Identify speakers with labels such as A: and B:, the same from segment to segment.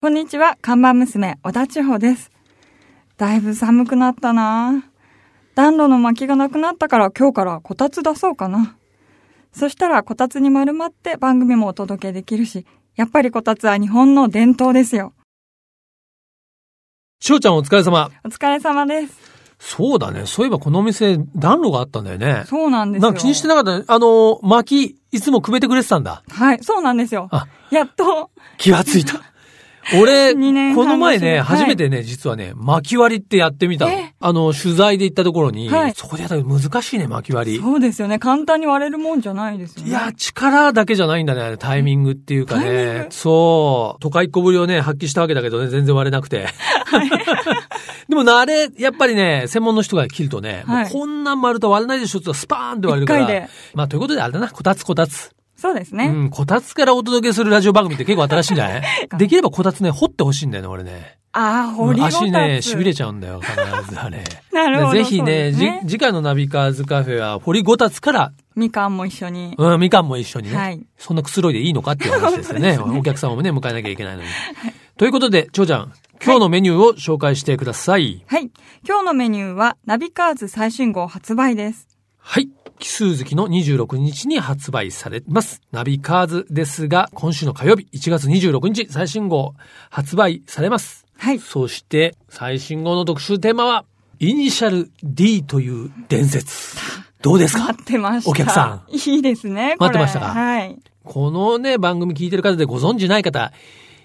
A: こんにちは、看板娘、小田千穂です。だいぶ寒くなったな暖炉の薪がなくなったから今日からこたつ出そうかな。そしたらこたつに丸まって番組もお届けできるし、やっぱりこたつは日本の伝統ですよ。
B: しおちゃんお疲れ様。
A: お疲れ様です。
B: そうだね。そういえばこのお店暖炉があったんだよね。
A: そうなんですよ。
B: なんか気にしてなかったね。あの、薪、いつもくべてくれてたんだ。
A: はい、そうなんですよ
B: あ。
A: やっと、
B: 気がついた。俺、この前ね、初めてね、実はね、薪割りってやってみたの
A: え？
B: あの、取材で行ったところに、
A: はい
B: そこでやったら難しいね、薪割り。
A: そうですよね。簡単に割れるもんじゃないですよね。
B: いや、力だけじゃないんだね、タイミングっていうかね。
A: グ？
B: そう。都会っ子ぶりをね、発揮したわけだけどね、全然割れなくて。でもあれ、やっぱりね、専門の人が切るとね、こんなん丸と割れないでしょってスパーンって割れるから。まあ、ということであれだな、こたつこたつ。
A: そうですね。
B: うん、こたつからお届けするラジオ番組って結構新しいんじゃない？できればこたつね、掘ってほしいんだよね、俺ね。
A: ああ、掘りごたつ。
B: 足ね、痺れちゃうんだよ、必ずあれ。
A: なるほど
B: ぜひね
A: ね
B: じ次回のナビカーズカフェは、掘りごたつから、
A: みかんも一緒に。
B: うん、みかんも一緒にね。
A: はい
B: そんなくつろいでいいのかっていう話ですよね。お客様もね、迎えなきゃいけないのに。ということで、ちょうちゃん、今日のメニューを紹介してください。
A: はい。今日のメニューは、ナビカーズ最新号発売です。
B: はい。奇数月の26日に発売されます。ナビカーズですが、今週の火曜日、1月26日、最新号発売されます。
A: はい。
B: そして、最新号の特集テーマは、イニシャル D という伝説。どうですか？
A: 待ってました。
B: お客さん。
A: いいですね。
B: 待ってましたか？
A: はい。
B: このね、番組聞いてる方でご存知ない方、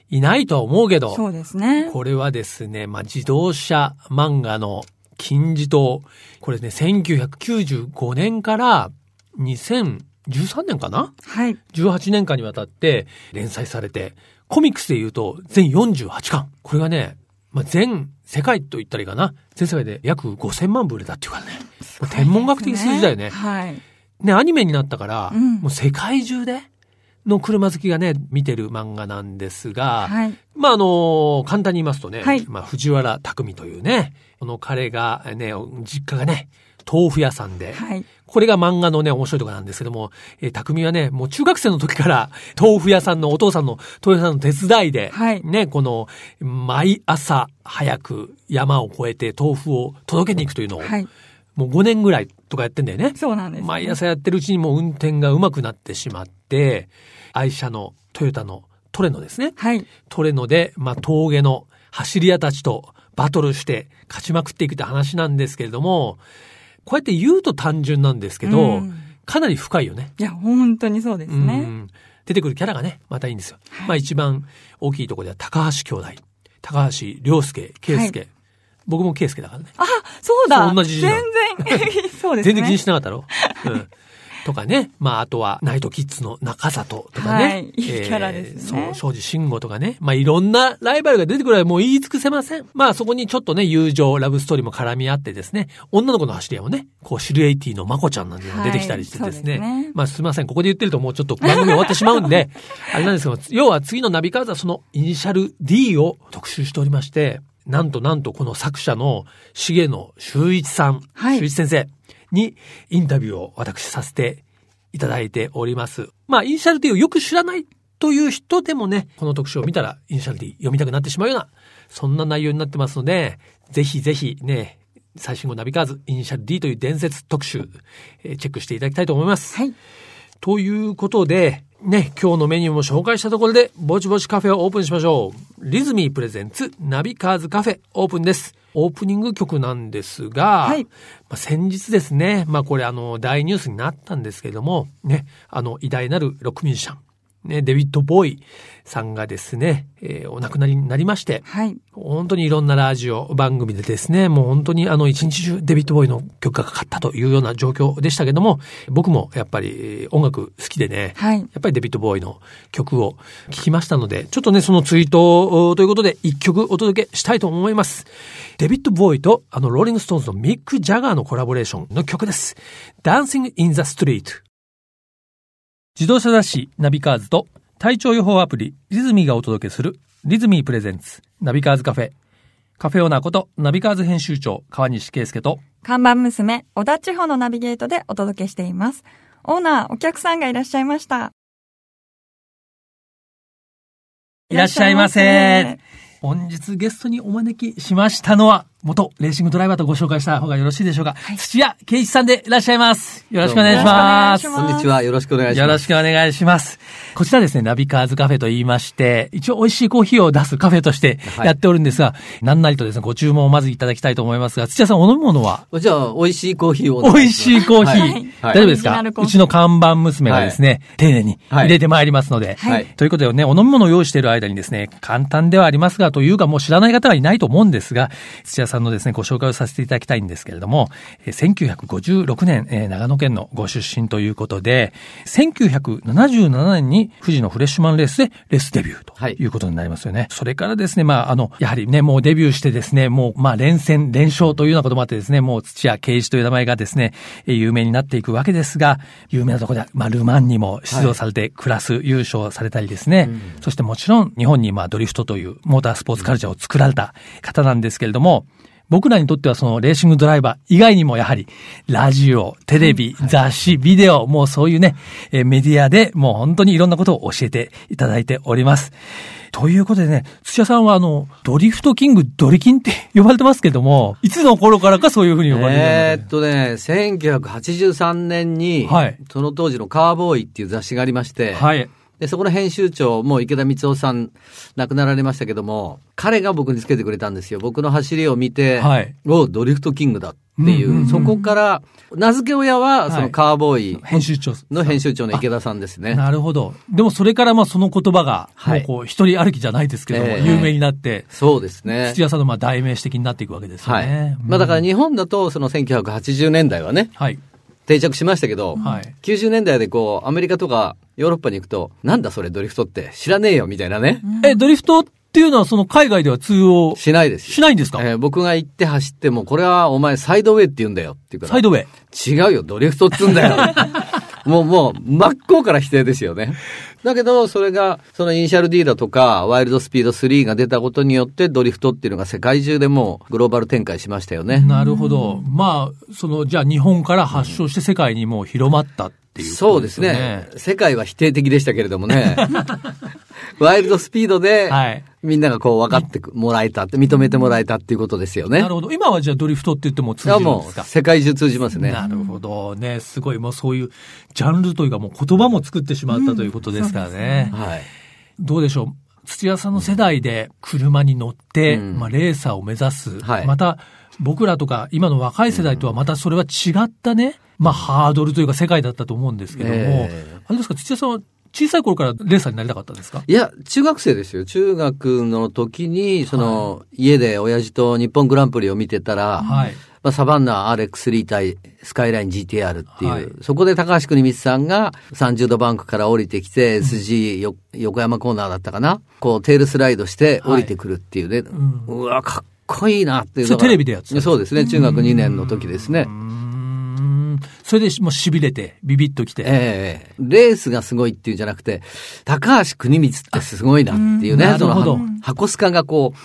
B: いないとは思うけど、
A: そうですね。
B: これはですね、まあ、自動車漫画の金字塔。これね、1995年から2013年かな？
A: はい。
B: 18年間にわたって連載されて、コミックスで言うと全48巻。これがね、まあ、全世界と言ったらいいかな？全世界で約5000万部売れたっていうからね。もう天文学的数字だよね。
A: はい。
B: ね、アニメになったから、
A: うん
B: もう世界中での車好きがね、見てる漫画なんですが、
A: はい。
B: まあ、あの簡単に言いますとね、
A: はい
B: まあ、藤原匠というね、この彼がね、実家がね、豆腐屋さんで、
A: はい。
B: これが漫画のね、面白いところなんですけども、えー匠はね、もう中学生の時から、豆腐屋さんのお父さんの豆腐屋さんの手伝いで、
A: はい
B: ね、この、毎朝早く山を越えて豆腐を届けに行くというのを、
A: はい。
B: もう5年ぐらいとかやってんだよね。
A: そうなんです、
B: 毎朝やってるうちにもう運転が上手くなってしまって、愛車のトヨタのトレノですね。
A: はい。
B: トレノで、まあ、峠の走り屋たちとバトルして勝ちまくっていくって話なんですけれども、こうやって言うと単純なんですけど、
A: うん
B: かなり深いよね。
A: いや、本当にそうです
B: う
A: ね。
B: ん出てくるキャラがね、またいいんですよ。まあ一番大きいところでは高橋兄弟。高橋良介、圭介。
A: は
B: 僕も圭介だからね。
A: あ、そうだ。
B: 同じ
A: 全
B: の
A: 然、そうですね。
B: 全然気にしなかったろ うん。とかね。まあ、あとは、ナイトキッズの中里とかね。
A: はいいいキャラですね
B: そう、庄司慎吾とかね。まあ、いろんなライバルが出てくるらもう言い尽くせません。まあ、そこにちょっとね、友情、ラブストーリーも絡み合ってですね、女の子の走り屋もね、こう、シルエイティのまこちゃんなんていうのが出てきたりしてですね。
A: はいすね
B: まあ、すみません。ここで言ってるともうちょっと番組終わってしまうんで、あれなんですけど、要は次のナビカーズはそのイニシャル D を特集しておりまして、なんとなんとこの作者の重野修一さん、
A: はい
B: 修一先生にインタビューを私させていただいております。まあ、イニシャル D をよく知らないという人でもね、この特集を見たらイニシャル D 読みたくなってしまうような、そんな内容になってますので、ぜひぜひね、最新号ナビカーズイニシャル D という伝説特集、えーチェックしていただきたいと思います。
A: はい。
B: ということで、ね、今日のメニューも紹介したところで、ぼちぼちカフェをオープンしましょう。リズミープレゼンツナビカーズカフェオープンです。オープニング曲なんですが、
A: はい
B: まあ、先日ですね、まあこれあの大ニュースになったんですけれども、ね、あの偉大なるロックミュージシャン、ね、デビッド・ボーイさんがですね、えーお亡くなりになりまして、
A: はい。
B: 本当にいろんなラジオ番組でですね、もう本当にあの一日中デビッド・ボーイの曲がかかったというような状況でしたけども、僕もやっぱりえー音楽好きでね、
A: はい。
B: やっぱりデビッド・ボーイの曲を聴きましたので、ちょっとね、そのツイートおということで一曲お届けしたいと思います。デビッド・ボウイとあのローリング・ストーンズのミック・ジャガーのコラボレーションの曲です。Dancing in the Street。自動車雑誌ナビカーズと体調予報アプリリズミーがお届けするリズミープレゼンツナビカーズカフェ。カフェオーナーことナビカーズ編集長川西圭介と
A: 看板娘、小田地方のナビゲートでお届けしています。オーナー、お客さんがいらっしゃいました。
B: いらっしゃいませ。本日ゲストにお招きしましたのは、元レーシングドライバーとご紹介した方がよろしいでしょうか。土屋圭一さんでいらっしゃいます。よろしくお願いします。
C: こんにちは。よろしくお願いします。
B: よろしくお願いします。こちらですね、ナビカーズカフェと言いまして、一応美味しいコーヒーを出すカフェとして
C: はい
B: やっておるんですが、何なりとですね、ご注文をまずいただきたいと思いますが、土屋さんお飲み物は？
C: じゃあ、美味しいコーヒーを
B: 美味
C: し
B: いコーヒー。
C: はい
B: 大丈夫ですか？うちの看板娘がですね、丁寧に入れてまいりますので。
C: はい
B: ということでね、お飲み物を用意している間にですね、簡単ではありますが、というかもう知らない方はいないと思うんですが、土屋さんのですね、ご紹介をさせていただきたいんですけれども、えー1956年、えー長野県のご出身ということで、1977年に富士のフレッシュマンレースでレースデビューと
C: はい。
B: いうことになりますよね。それからですね、まあ、あの、やはりね、もうデビューしてですね、もう、まあ、連戦、連勝というようなこともあってですね、もう土屋圭一という名前がですね、えー有名になっていくわけですが、有名なところでは、まあ、ルマンにも出場されて、クラス優勝されたりですね、そしてもちろん日本にまあ、ドリフトというモータースポーツカルチャーを作られた方なんですけれども、僕らにとってはそのレーシングドライバー以外にもやはりラジオ、テレビ、雑誌、ビデオ、もうそういうね、えーメディアでもう本当にいろんなことを教えていただいております。ということでね、土屋さんはあの、ドリフトキング、ドリキンって呼ばれてますけども、いつの頃からかそういうふうに呼ばれてる
C: えーっとね、1983年に、
B: はい
C: その当時のカーボーイっていう雑誌がありまして、
B: はい。
C: で、そこの編集長、もう池田光夫さん亡くなられましたけども、彼が僕につけてくれたんですよ。僕の走りを見て、
B: はい
C: おドリフトキングだっていう、そこから、名付け親は、そのカーボーイ
B: 編集長。
C: の編集長の池田さんですね。
B: なるほど。でもそれからまあその言葉が、も
C: はい
B: うこう、一人歩きじゃないですけども、
C: ええ
B: 有名になって、
C: そうですね
B: 土。屋さんのまあ代名詞的になっていくわけですよ
C: はい
B: ね。。
C: まあだから日本だと、その1980年代はね、
B: はい。
C: 定着しましたけど、
B: はい。
C: 90年代でこう、アメリカとかヨーロッパに行くと、なんだそれドリフトって知らねえよみたいなね。
B: え、ドリフトっていうのはその海外では通用
C: しないですよ。
B: しないんですか、
C: えー僕が行って走っても、これはお前サイドウェイって言うんだよって言うから。
B: サイドウェイ。
C: 違うよ、ドリフトっつうんだよ。もう、もう、真っ向から否定ですよね。だけど、それが、そのイニシャル D だとか、ワイルドスピード3が出たことによって、ドリフトっていうのが世界中でもうグローバル展開しましたよね。
B: なるほど。まあ、その、じゃあ日本から発祥して世界にもう広まったっていう
C: そうです。
B: ね。
C: 世界は否定的でしたけれどもね。ワイルドスピードで、
B: はい。
C: みんながこう分かってもらえたって、認めてもらえたっていうことですよね。
B: なるほど。今はじゃあドリフトって言っても通じるんですか？
C: 世界中通じますね。
B: なるほどね。すごい、もうそういうジャンルというかもう言葉も作ってしまったということですからね。
C: はい。
B: どうでしょう？土屋さんの世代で車に乗って、
C: うん
B: まあ、レーサーを目指す、
C: はい
B: また僕らとか今の若い世代とはまたそれは違ったね、まあ、ハードルというか世界だったと思うんですけども、
C: ええ
B: あれですか？土屋さんは小さい頃からレーサーになりたかったんですか？
C: いや、中学生ですよ。中学の時に、その、家で親父と日本グランプリを見てたら、
B: はい。
C: まあ、サバンナ RX3 対スカイライン GTR っていう、
B: はい
C: そこで高橋国光さんが30度バンクから降りてきて、SG よ横山コーナーだったかな？こう、テールスライドして降りてくるっていうね、
B: ん
C: うわ、かっこいいなっていうのが
B: それテレビでやってた
C: そうですね。中学2年の時ですね
B: うー。ん。それでもう痺れて、ビビッときて。
C: ええレースがすごいっていうんじゃなくて、高橋国光ってすごいなっていうね。
B: うんなる
C: 箱スカがこう、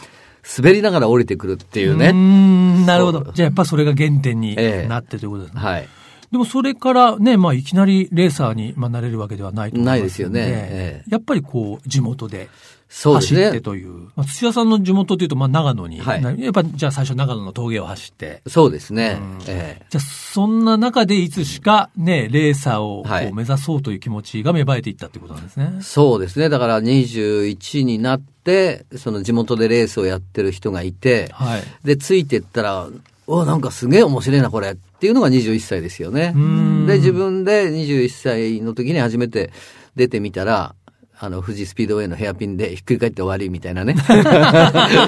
C: 滑りながら降りてくるっていう
B: うー
C: ね。
B: ん、なるほどじゃあやっぱそれが原点に
C: ええ
B: なってということですね。
C: はい。
B: でもそれからね、まあいきなりレーサーにまあなれるわけではないと思いますの
C: ないですよねええ
B: やっぱりこう地元で。走ってという。まあ、土屋さんの地元というとまあ長野に、
C: はい
B: なやっぱじゃあ最初長野の峠を走って。
C: そうですね
B: うん。
C: ええ
B: じゃあそんな中でいつしかね、レーサーを目指そうという気持ちが芽生えていったってことなんですね。
C: そうですね。だから21になって、その地元でレースをやってる人がいて、
B: はい。
C: で、ついてったら、おなんかすげえ面白いな、これ。っていうのが21歳ですよね
B: ん。
C: で、自分で21歳の時に初めて出てみたら、あの、富士スピードウェイのヘアピンでひっくり返って終わりみたいなね。
B: やっ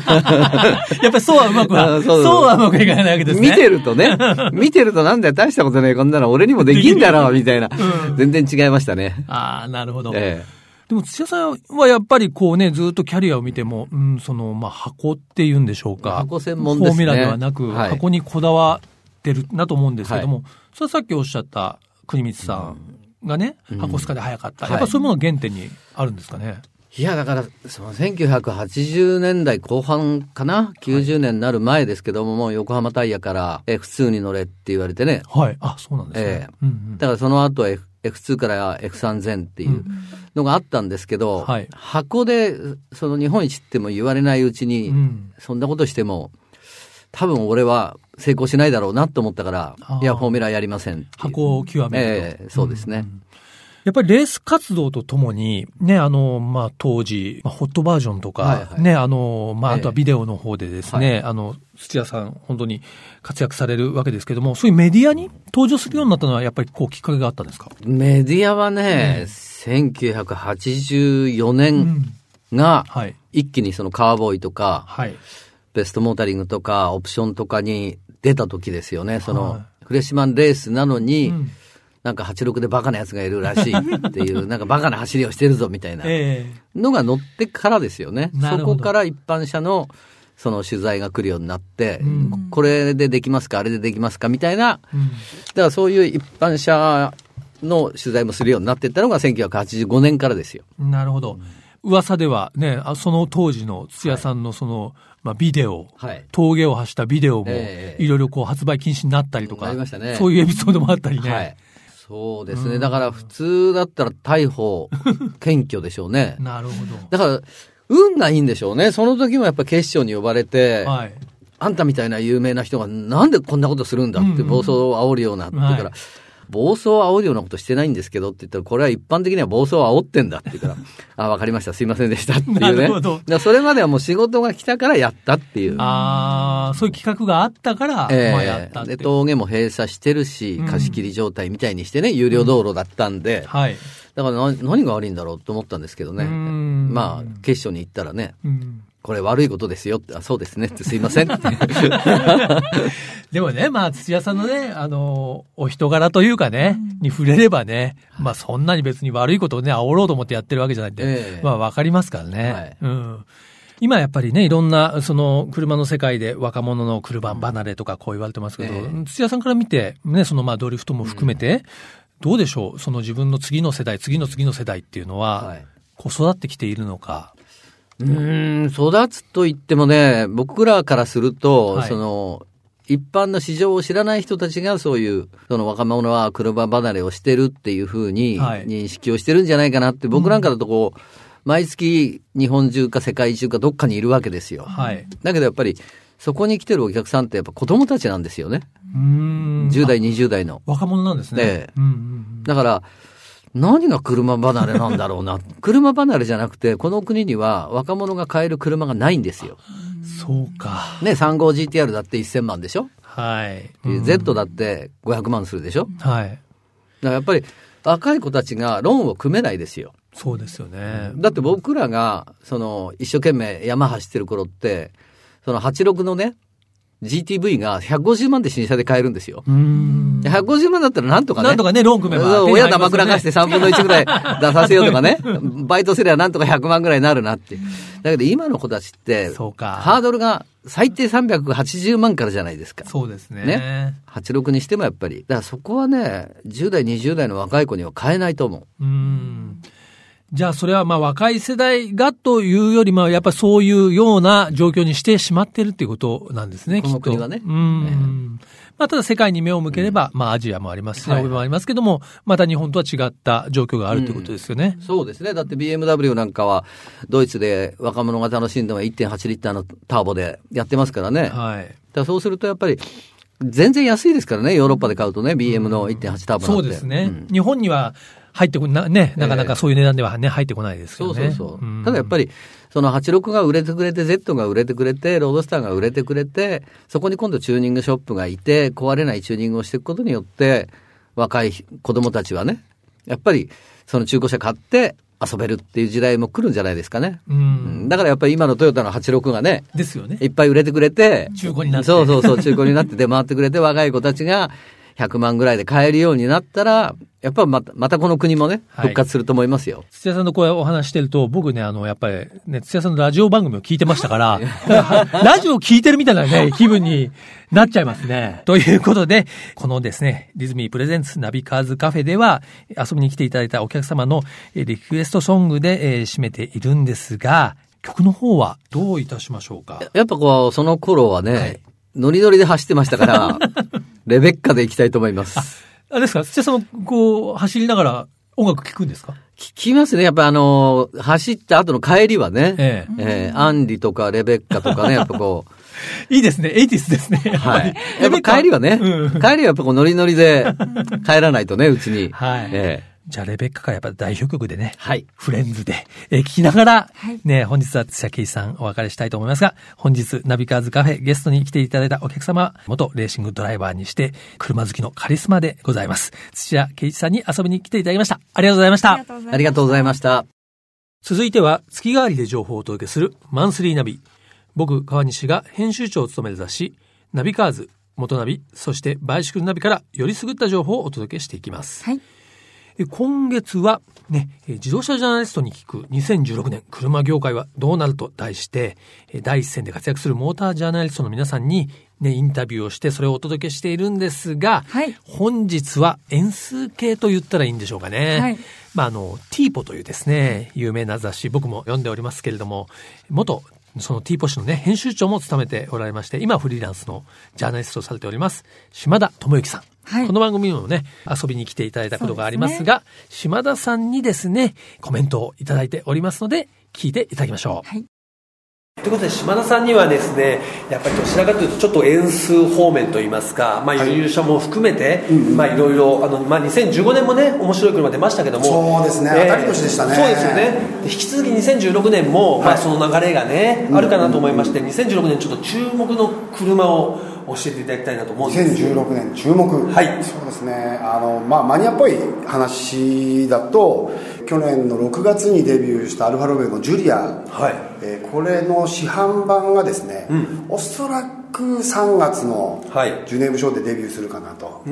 B: ぱりそうはうまくは、
C: あそう
B: そうはうまくいかないわけですね。
C: 見てるとね、見てるとなんだよ、大したことねえ、こんなの俺にもできんだろう、みたいな。全然違いましたね。
B: ああ、なるほど。
C: え
B: でも土屋さんはやっぱりこうね、ずっとキャリアを見ても、うん、その、まあ、箱っていうんでしょうか。
C: 箱専門ですね
B: フォーミュラではなく、
C: はい
B: 箱にこだわってるなと思うんですけども、それはさっきおっしゃった国光さんがね、箱スカで早かった。
C: はい
B: やっぱそういうものが原点にあるんですかね。
C: いや、だから、その1980年代後半かな ?90 年になる前ですけども、もう横浜タイヤから F2 に乗れって言われてね。
B: はい。あ、そうなんですね。
C: ええ
B: うんうん
C: だからその後 F F2 から F3000 っていうのがあったんですけど、
B: はい。
C: 箱でその日本一っても言われないうちに、
B: うん。
C: そんなことしても、多分俺は成功しないだろうなと思ったからいや、フォーミュラーやりません
B: 箱を極めると。
C: ええそうですね。
B: やっぱりレース活動とともに、ね、あの、まあ、当時、まあホットバージョンとか、
C: はいはい。
B: ね、あの、まあ、
C: ええ
B: あとはビデオの方でですね、
C: はい。
B: あの、土屋さん、本当に活躍されるわけですけども、そういうメディアに登場するようになったのは、やっぱりこう、きっかけがあったんですか？
C: メディアはね、1984年が、
B: はい。
C: 一気にそのカーボーイとか、
B: はい。
C: ベストモータリングとか、オプションとかに出た時ですよね。その、
B: はい
C: フレッシュマンレースなのに、
B: うん
C: なんか86でバカなやつがいるらしいっていう、なんかバカな走りをしてるぞみたいな
B: え
C: のが乗ってからですよね。
B: なるほど
C: そこから一般車のその取材が来るようになって、
B: うん
C: これでできますか、あれでできますかみたいな、
B: えうん
C: だからそういう一般車の取材もするようになっていったのが1985年からですよ。
B: なるほど。噂ではね、あその当時の土屋さんのその、まあ、ビデオ、
C: はい。
B: 峠を走ったビデオも、
C: ええ
B: いろいろこう発売禁止になったりとか、
C: なりましたね
B: そういうエピソードもあったりね。
C: はい。そうですね。だから普通だったら逮捕、検挙でしょうね。
B: なるほ
C: だから、運がいいんでしょうね。その時もやっぱ警視庁に呼ばれて、
B: ど。はい。
C: あんたみたいな有名な人がなんでこんなことするんだって
B: うんうん
C: 暴走を煽るようなってから、
B: はい
C: 暴走を煽るようなことしてないんですけどって言ったら、これは一般的には暴走を煽ってんだって言うから、あ、わかりました、すいませんでしたっていうね。
B: なるほど
C: それまではもう仕事が来たからやったっていう。
B: ああ、そういう企画があったから、
C: ええ
B: まあやった
C: で、
B: う。
C: 峠も閉鎖してるし
B: うん、
C: 貸し切り状態みたいにしてね、有料道路だったんで、
B: はい。
C: だから何何が悪いんだろうと思ったんですけどね。
B: うん
C: まあ、警視庁に行ったらね、
B: うん
C: これ悪いことですよって、あ、そうですねってすいませんって。
B: でもね、まあ、土屋さんのね、あの、お人柄というかね、に触れればね、まあ、そんなに別に悪いことをね、煽ろうと思ってやってるわけじゃないんで、
C: ええ
B: まあ、わかりますからね。
C: はい
B: うん。今やっぱりね、いろんな、その、車の世界で若者の車離れとかこう言われてますけど、
C: ええ
B: 土屋さんから見て、ね、その、まあ、ドリフトも含めて、どうでしょう？その自分の次の世代、次の次の世代っていうのは、
C: はい
B: こう育ってきているのか？
C: うーん、育つと言ってもね、僕らからすると、
B: はい
C: その、一般の市場を知らない人たちがそういう、その若者は車離れをしてるっていうふうに
B: はい
C: 認識をしてるんじゃないかなって、僕なんかだとこう、毎月日本中か世界中かどっかにいるわけですよ。
B: はい。
C: だけどやっぱり、そこに来てるお客さんってやっぱ子供たちなんですよね。
B: うーん。
C: 10代、20代の。
B: 若者なんですね。
C: ええ
B: うんうんうん
C: だから、何が車離れなんだろうな。車離れじゃなくて、この国には若者が買える車がないんですよ。
B: そうか。
C: ね、35GTR だって1000万でしょ、
B: はい。
C: で ?Z だって500万するでしょ？だか
B: はい。
C: らやっぱり若い子たちがローンを組めないですよ。
B: そうですよね。
C: だって僕らが、その、一生懸命山走ってる頃って、その86のね、GTV が150万で新車で買えるんですよ。
B: うーん。
C: 150万だったらなんとかね。
B: なんとかね、ローン組めば。
C: 親生らかして
B: さ
C: 3分の1ぐらい出させようとかね。バイトすればなんとか100万ぐらいになるなって。だけど今の子たちって、
B: そうか。
C: ハードルが最低380万からじゃないですか。
B: そうですね。
C: ね86にしてもやっぱり。だからそこはね、10代、20代の若い子には買えないと思う。
B: うーん。じゃあ、それはまあ若い世代がというよりも、やっぱりそういうような状況にしてしまっているっていうことなんですね、
C: この
B: きっと。
C: 国はね
B: うん。まあ、ただ世界に目を向ければ、まあアジアもありますし、
C: はい
B: 欧米もありますけども、また日本とは違った状況があるということですよね。
C: そうですね。だって BMW なんかは、ドイツで若者が楽しんでも1.8リッターのターボでやってますからね。
B: はい。
C: らそうするとやっぱり、全然安いですからね、ヨーロッパで買うとね、BM の1.8ターボなんて。
B: そうですね。
C: うん
B: 日本には入ってこな、ね、なかなかそういう値段ではね、入ってこないです
C: そ
B: よね。
C: うそうそう。
B: ん
C: ただやっぱり、その86が売れてくれて、Z が売れてくれて、ロードスターが売れてくれて、そこに今度チューニングショップがいて、壊れないチューニングをしていくことによって、若い子供たちはね、やっぱり、その中古車買って遊べるっていう時代も来るんじゃないですかね。
B: う
C: うん
B: ん。
C: だからやっぱり今のトヨタの86がね、
B: ですよね
C: い。っぱい売れてくれて、
B: 中古になって
C: そうそうそう、中古になって出回ってくれて、若い子たちが100万ぐらいで買えるようになったら、やっぱまた、またこの国もね、
B: はい
C: 復活すると思いますよ。
B: 土屋さんとこうお話してると、僕ね、あの、やっぱりね、土屋さんのラジオ番組を聞いてましたから、ラジオを聞いてるみたいなね、気分になっちゃいますね。ということで、このですね、リズミープレゼンツナビカーズカフェでは、遊びに来ていただいたお客様のえーリクエストソングで、えー締めているんですが、曲の方はどういたしましょうか？
C: やっぱこう、その頃はね、
B: はい
C: ノリノリで走ってましたから、レベッカで行きたいと思います。
B: あれですか？土屋さんもこう、走りながら音楽聴くんですか？
C: 聞きますね。やっぱあのー走った後の帰りはね。
B: え
C: えーアンリとかレベッカとかね、やっぱこう。
B: いいですね。エイティスですね。
C: はい。やっぱ帰りはね、
B: うん
C: 帰りはやっぱこうノリノリで帰らないとね、うちに。
B: はい
C: ええ
B: じゃあ、レベッカからやっぱ代表曲でね、
C: はい。
B: フレンズで、えー聞きながら、
A: はい
B: ね、本日は土屋圭さんお別れしたいと思いますが、本日ナビカーズカフェゲストに来ていただいたお客様は、元レーシングドライバーにして、車好きのカリスマでございます。土屋圭一さんに遊びに来ていただきました。ありがとうございました。
C: ありがとうございました。
B: 続いては月替わりで情報をお届けするマンスリーナビ。僕、川西が編集長を務める雑誌、ナビカーズ、元ナビ、そしてバイシクルナビからよりすぐった情報をお届けしていきます。
A: はい。
B: え今月はね、え自動車ジャーナリストに聞く2016年車業界はどうなると題して、え第一線で活躍するモータージャーナリストの皆さんにね、インタビューをしてそれをお届けしているんですが、
A: はい
B: 本日は円数系と言ったらいいんでしょうかね。
A: はい
B: まあ、あの、ティーポというですね、有名な雑誌、僕も読んでおりますけれども、元、そのティーポ誌のね、編集長も務めておられまして、今フリーランスのジャーナリストをされております、島田智之さん。
A: はい。
B: この番組にもね、遊びに来ていただいたことがありますが、島田さんにですね、コメントをいただいておりますので、聞いていただきましょう。
A: はい。
B: ということで島田さんにはですねやっぱりどちらかというとちょっと円数方面といいますか、まあ、輸入車も含めて、まあ、いろいろあの、まあ、2015年もね面白い車出ましたけども
D: そうですね。当たり年でしたね。
B: そうですよね。で引き続き2016年も、まあ、その流れがね、あるかなと思いまして2016年ちょっと注目の車を教えていただきたいなと思うんです。
D: 2016年注目、
B: はい。
D: そうですね。あの、まあ、マニアっぽい話だと去年の6月にデビューしたアルファロメオのジュリア、
B: はい。
D: えーこれの市販版がですね、おそらく3月の
B: はい。
D: ジュネーブショーでデビューするかなと、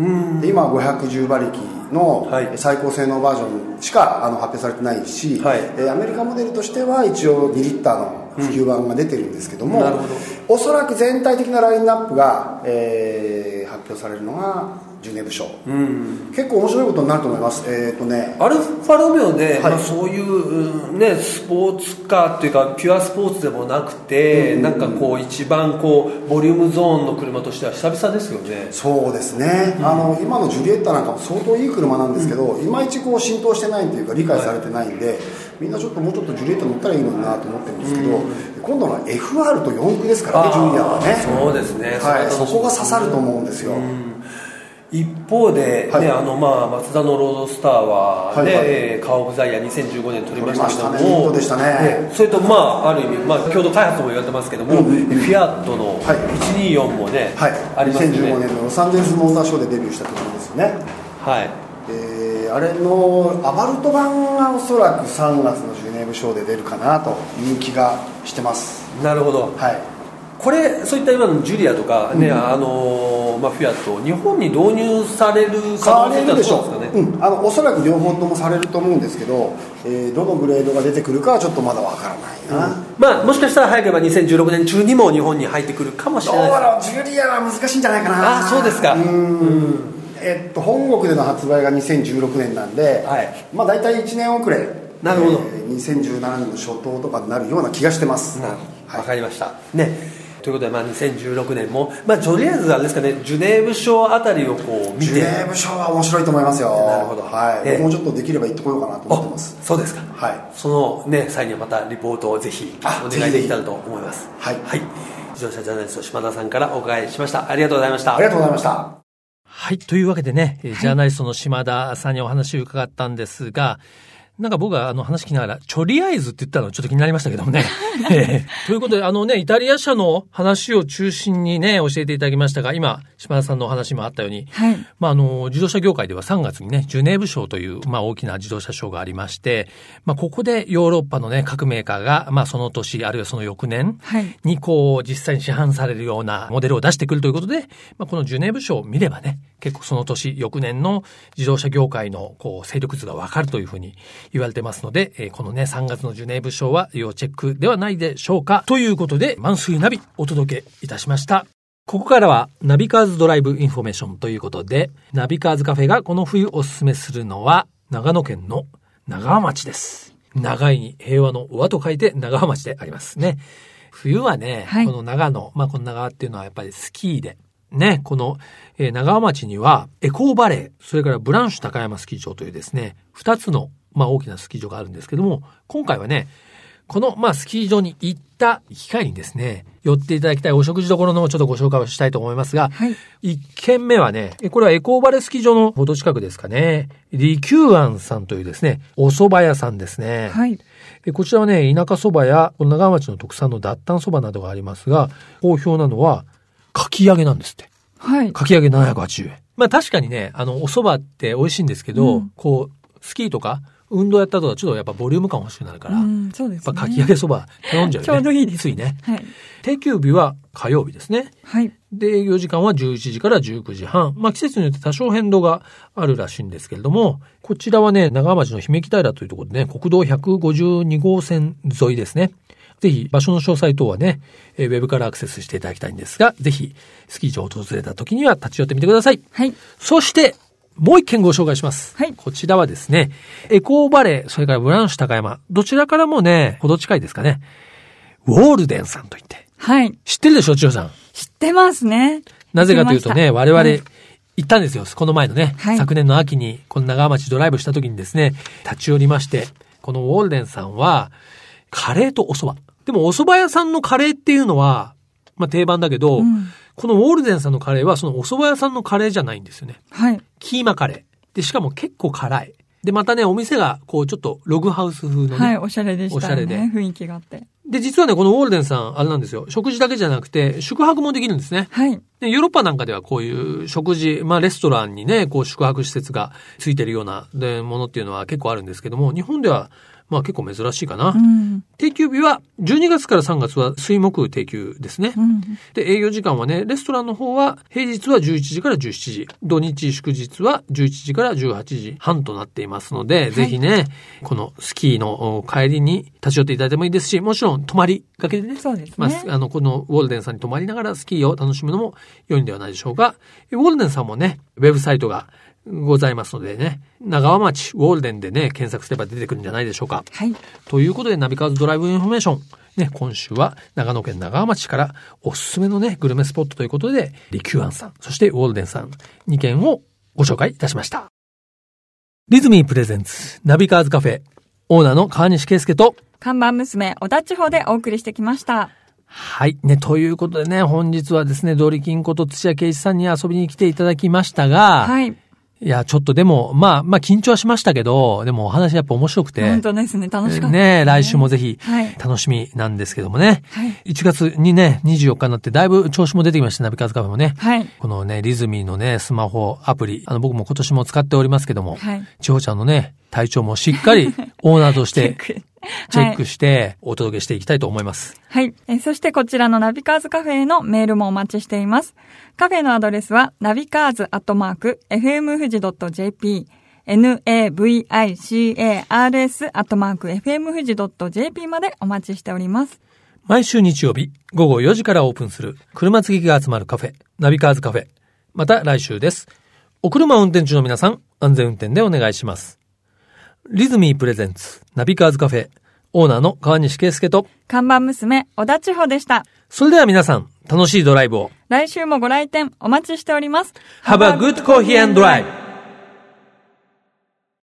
D: で今は510馬力の
B: はい。
D: 最高性能バージョンしかあの発表されてないし、
B: はい。
D: えーアメリカモデルとしては一応2リッターの普及版が出てるんですけども、
B: なるほど。
D: おそらく全体的なラインナップが、えー発表されるのがジュネーブショー、結構面白いことになると思います。えっ、とね。
B: アルファロメオで、
D: はい。
B: まあ、そういう、うんね、スポーツカーっていうかピュアスポーツでもなくて、なんかこう一番こうボリュームゾーンの車としては久々ですよね。
D: そうですね、あの今のジュリエッタなんかも相当いい車なんですけど、いまいちこう浸透してないっていうか理解されてないんで、みんなちょっともうちょっとジュリエッタ乗ったらいいのになと思ってるんですけど、今度のは FR と4駆ですからねジュリアはね。
B: そうですね。
D: はい、そこが刺さると思うんですよ、
B: 一方で、
D: はい。
B: ねあのまあ、マツダのロードスターは、ね
D: はいはい。
B: えーカー・オブ・ザ・イヤー2015年取りましたけども
D: ね見事でしたね。
B: それとまあある意味、まあ、共同開発とも言われてますけども、フィアットの
D: はい。
B: 124もね、
D: はい、
B: ありますよね
D: 2015年のロサンゼルスモーターショーでデビューした車ですよね。
B: はい。
D: えーあれのアバルト版がおそらく3月のジュネーブショーで出るかなという気がしてます。
B: なるほど。
D: はい
B: これそういった今のジュリアとかね、あのまあ、フィアット日本に導入される可能性って
D: でしょ
B: どうですかね、
D: うん、あのおそらく両方ともされると思うんですけど、えーどのグレードが出てくるかはちょっとまだわからないな、
B: まあ、もしかしたら早ければ2016年中にも日本に入ってくるかもし
D: どう
B: れない。です
D: だろうジュリアは難しいんじゃないかな。
B: あそうですか。
D: うん。えっと本国での発売が2016年なんで、
B: はい。
D: まあ大体1年遅れ。
B: なるほど。
D: えー2017年の初頭とかになるような気がしてます。
B: なる
D: はい。
B: わかりました。ね。ということで、まあ、2016年も、まあ、とりあえずあれですかね、ジュネーブ賞あたりをこう見て。
D: ジュネーブ賞は面白いと思いますよ
B: なるほど
D: はい、もちょっとできれば行ってこようかなと思ってます
B: あそうですか。
D: はい
B: そのね、際にはまたリポートをぜひ
D: あ
B: お願いできたらと思います。
D: はい
B: はい。自動車ジャーナリスト島田さんからお伺いしました。ありがとうございました。
D: ありがとうございました
B: はい。というわけでね、えージャーナリストの島田さんにお話を伺ったんですが、なんか僕はあの話聞きながら、とりあえずって言ったのちょっと気になりましたけどもね。えーということで、あのね、イタリア車の話を中心にね、教えていただきましたが、今、島田さんのお話もあったように、
A: はい。
B: まあ、あの、自動車業界では3月にね、ジュネーブ賞という、まあ、大きな自動車賞がありまして、まあ、ここでヨーロッパのね、各メーカーが、まあ、その年、あるいはその翌年
A: はい。
B: に、こう、実際に市販されるようなモデルを出してくるということで、まあ、このジュネーブ賞を見ればね、結構その年、翌年の自動車業界の、こう、勢力図がわかるというふうに言われてますので、えーこのね、3月のジュネーブショーは要チェックではないでしょうか。ということで、マンスリーナビお届けいたしました。ここからはナビカーズドライブインフォメーションということで、ナビカーズカフェがこの冬おすすめするのは、長野県の長和町です。長いに平和の和と書いて長和町でありますね。冬はね、
A: はい
B: この長野、まあこの長和っていうのはやっぱりスキーでね、この、えー長川町には、エコーバレー、それからブランシュ高山スキー場というですね、二つの、まあ大きなスキー場があるんですけども、今回はね、この、まあ、スキー場に行った機会にですね、寄っていただきたいお食事処のちょっとご紹介をしたいと思いますが、
A: はい。
B: 一軒目はね、えこれはエコーバレスキー場のほど近くですかね。リキューアンさんというですね、お蕎麦屋さんですね。
A: はい。
B: えこちらはね、田舎蕎麦や長川町の特産の脱炭蕎麦などがありますが、好評なのは、かき揚げなんですって。
A: はい。
B: かき揚げ780円。まあ確かにね、あの、お蕎麦って美味しいんですけど、
A: うん
B: こう、スキーとか、運動やった後はちょっとやっぱボリューム感欲しくなるから、
A: うん、そうですね。
B: やっぱかき揚げそば頼んじゃうよね。
A: ちょうどいいです
B: ついね。
A: はい。
B: 定休日は火曜日ですね。
A: はい。
B: で、営業時間は11時から19時半。まあ季節によって多少変動があるらしいんですけれども、こちらはね、長川町の姫木平というところでね、国道152号線沿いですね。ぜひ場所の詳細等はね、えーウェブからアクセスしていただきたいんですが、ぜひスキー場を訪れた時には立ち寄ってみてください。
A: はい。
B: そして、もう一件ご紹介します。
A: はい
B: こちらはですね、エコーバレー、それからブランシュ高山、どちらからもね、ほど近いですかね。ウォールデンさんといって。
A: はい。
B: 知ってるでしょ、千代さん？
A: 知ってますね。
B: なぜかというとね、我々
A: はい
B: 行ったんですよ。この前のね、
A: はい
B: 昨年の秋に、この長川町ドライブした時にですね、立ち寄りまして、このウォールデンさんは、カレーとお蕎麦。でもお蕎麦屋さんのカレーっていうのは、まあ定番だけど、
A: うん
B: このウォールデンさんのカレーはそのお蕎麦屋さんのカレーじゃないんですよね。
A: はい。
B: キーマカレー。で、しかも結構辛い。で、またね、お店が、こう、ちょっと、ログハウス風のね。
A: はい、おしゃれでしたよ
B: おしゃれで
A: ね。雰囲気があって。
B: で、実はね、このウォールデンさん、あれなんですよ。食事だけじゃなくて、宿泊もできるんですね。
A: はい。
B: で、ヨーロッパなんかではこういう食事、まあレストランにね、こう宿泊施設がついてるようなでものっていうのは結構あるんですけども、日本ではまあ結構珍しいかな。
A: うん。
B: 定休日は12月から3月は水木定休ですね。
A: うん。
B: で、営業時間はね、レストランの方は平日は11時から17時、土日祝日は11時から18時半となっていますので、ぜひね、このスキーのお帰りに立ち寄っていただいてもいいですし、もちろん泊まりがけでね、
A: そうですね
B: まあ、あの、このウォールデンさんに泊まりながらスキーを楽しむのも良いんではないでしょうか。ウォールデンさんもね、ウェブサイトがございますのでね、長和町ウォールデンでね、検索すれば出てくるんじゃないでしょうか。
A: はい。
B: ということで、ナビカーズドライブインフォメーション。ね、今週は長野県長和町からおすすめのね、グルメスポットということで、リキューアンさん、そしてウォールデンさん、2件をご紹介いたしました。リズミープレゼンツ、ナビカーズカフェ、オーナーの川西圭介と、
A: 看板娘、小田地方でお送りしてきました。
B: はい。ね、ということでね、本日はですね、ドリキンこと土屋圭一さんに遊びに来ていただきましたが、
A: はい。
B: いや、ちょっとでも、まあ、まあ、緊張はしましたけど、でもお話やっぱ面白くて、
A: 本当ですね。楽しかったです
B: ね、来週もぜひ
A: はい、
B: 楽しみなんですけどもね。
A: はい。
B: 1月にね、24日になってだいぶ調子も出てきました、ナビカーズカフェもね。
A: はい。
B: このね、リズミーのね、スマホアプリ、あの、僕も今年も使っておりますけども、
A: はい。
B: 千穂ちゃんのね、体調もしっかりオーナーとして チェック
A: し
B: してお届けしていきたいと思います。
A: はい。えーそしてこちらのナビカーズカフェへのメールもお待ちしています。カフェのアドレスは、ナビカーズアットマーク、fmfuji.jp、navicars アットマーク、fmfuji.jp までお待ちしております。
B: 毎週日曜日午後4時からオープンする車好きが集まるカフェ、ナビカーズカフェ。また来週です。お車運転中の皆さん、安全運転でお願いします。リズミープレゼンツ、ナビカーズカフェ、オーナーの川西圭介と、
A: 看板娘、小田千穂でした。
B: それでは皆さん、楽しいドライブを。
A: 来週もご来店お待ちしております。
B: Have a good coffee and drive!